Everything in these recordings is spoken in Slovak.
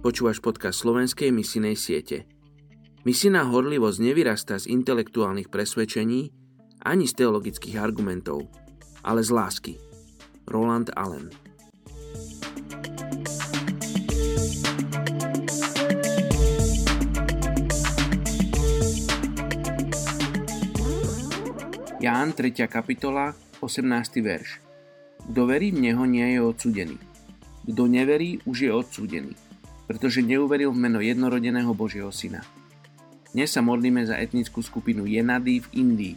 Počúvaš podcast slovenskej misinej siete. Misijná horlivosť nevyrastá z intelektuálnych presvedčení ani z teologických argumentov, ale z lásky. Roland Allen Ján 3. kapitola, 18. verš. Kto verí v Neho, nie je odsudený. Kto neverí, už je odsúdený, pretože neuveril v meno jednorodeného Božieho Syna. Dnes sa modlíme za etnickú skupinu Jenady v Indii.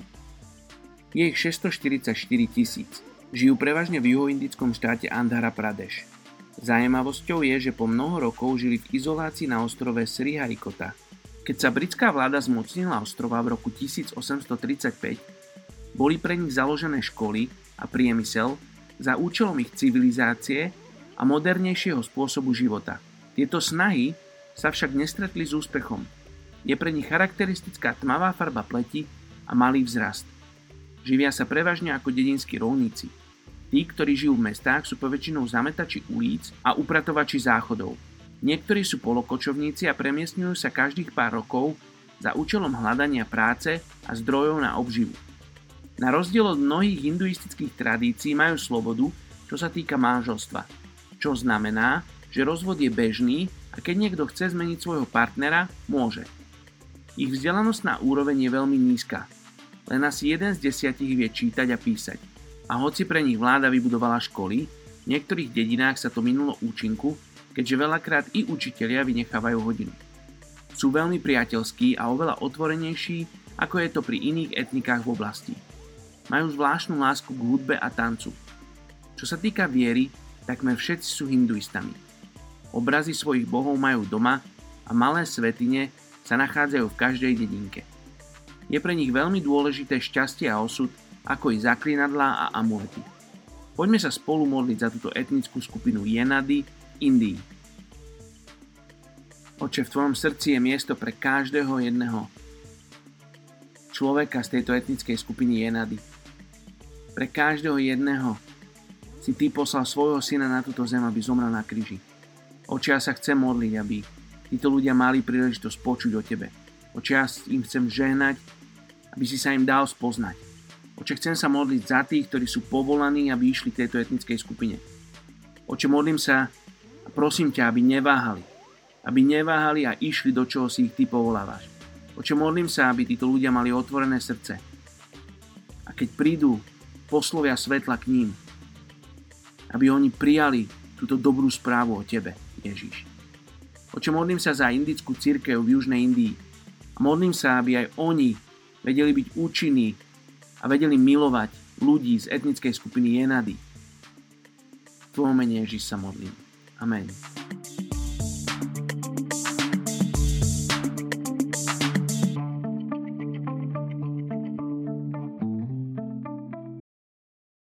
Je ich 644 tisíc. Žijú prevažne v juhoindickom štáte Andhra Pradesh. Zajímavosťou je, že po mnoho rokov žili v izolácii na ostrove Sriharikota. Keď sa britská vláda zmocnila ostrova v roku 1835, boli pre nich založené školy a priemysel za účelom ich civilizácie a modernejšieho spôsobu života. Tieto snahy sa však nestretli s úspechom. Je pre nich charakteristická tmavá farba pleti a malý vzrast. Živia sa prevažne ako dedinskí rolníci. Tí, ktorí žijú v mestách, sú poväčšinou zametači ulic a upratovači záchodov. Niektorí sú polokočovníci a premiestňujú sa každých pár rokov za účelom hľadania práce a zdrojov na obživu. Na rozdiel od mnohých hinduistických tradícií majú slobodu, čo sa týka manželstva. Čo znamená, že rozvod je bežný a keď niekto chce zmeniť svojho partnera, môže. Ich vzdelanostná úroveň je veľmi nízka. Len asi jeden z desiatich vie čítať a písať. A hoci pre nich vláda vybudovala školy, v niektorých dedinách sa to minulo účinku, keďže veľakrát i učitelia vynechávajú hodinu. Sú veľmi priateľskí a oveľa otvorenejší, ako je to pri iných etnikách v oblasti. Majú zvláštnu lásku k hudbe a tancu. Čo sa týka viery, takmer všetci sú hinduistami. Obrazy svojich bohov majú doma a malé svetine sa nachádzajú v každej dedinke. Je pre nich veľmi dôležité šťastie a osud, ako i zaklinadlá a amulety. Poďme sa spolu modliť za túto etnickú skupinu Jenady Indii. Oče, v tvojom srdci je miesto pre každého jedného človeka z tejto etnickej skupiny Jenady. Pre každého jedného si Ty poslal svojho syna na túto zem, aby zomrel na kríži. Oče, ja sa chcem modliť, aby títo ľudia mali príležitosť počuť o Tebe. Oče, ja im chcem žehnať, aby si sa im dal spoznať. Oče, chcem sa modliť za tých, ktorí sú povolaní, aby išli k tejto etnickej skupine. Oče, modlím sa a prosím ťa, aby neváhali. Aby neváhali a išli do čoho si ich Ty povolávaš. Oče, modlím sa, aby títo ľudia mali otvorené srdce. A keď prídu poslovia svetla k ním, aby oni prijali túto dobrú správu o Tebe, Ježiš. Oče, modlím sa za indickú církev v Južnej Indii. A modlím sa, aby aj oni vedeli byť účinní a vedeli milovať ľudí z etnickej skupiny Jenady. V tvojom mene Ježiš sa modlím. Amen.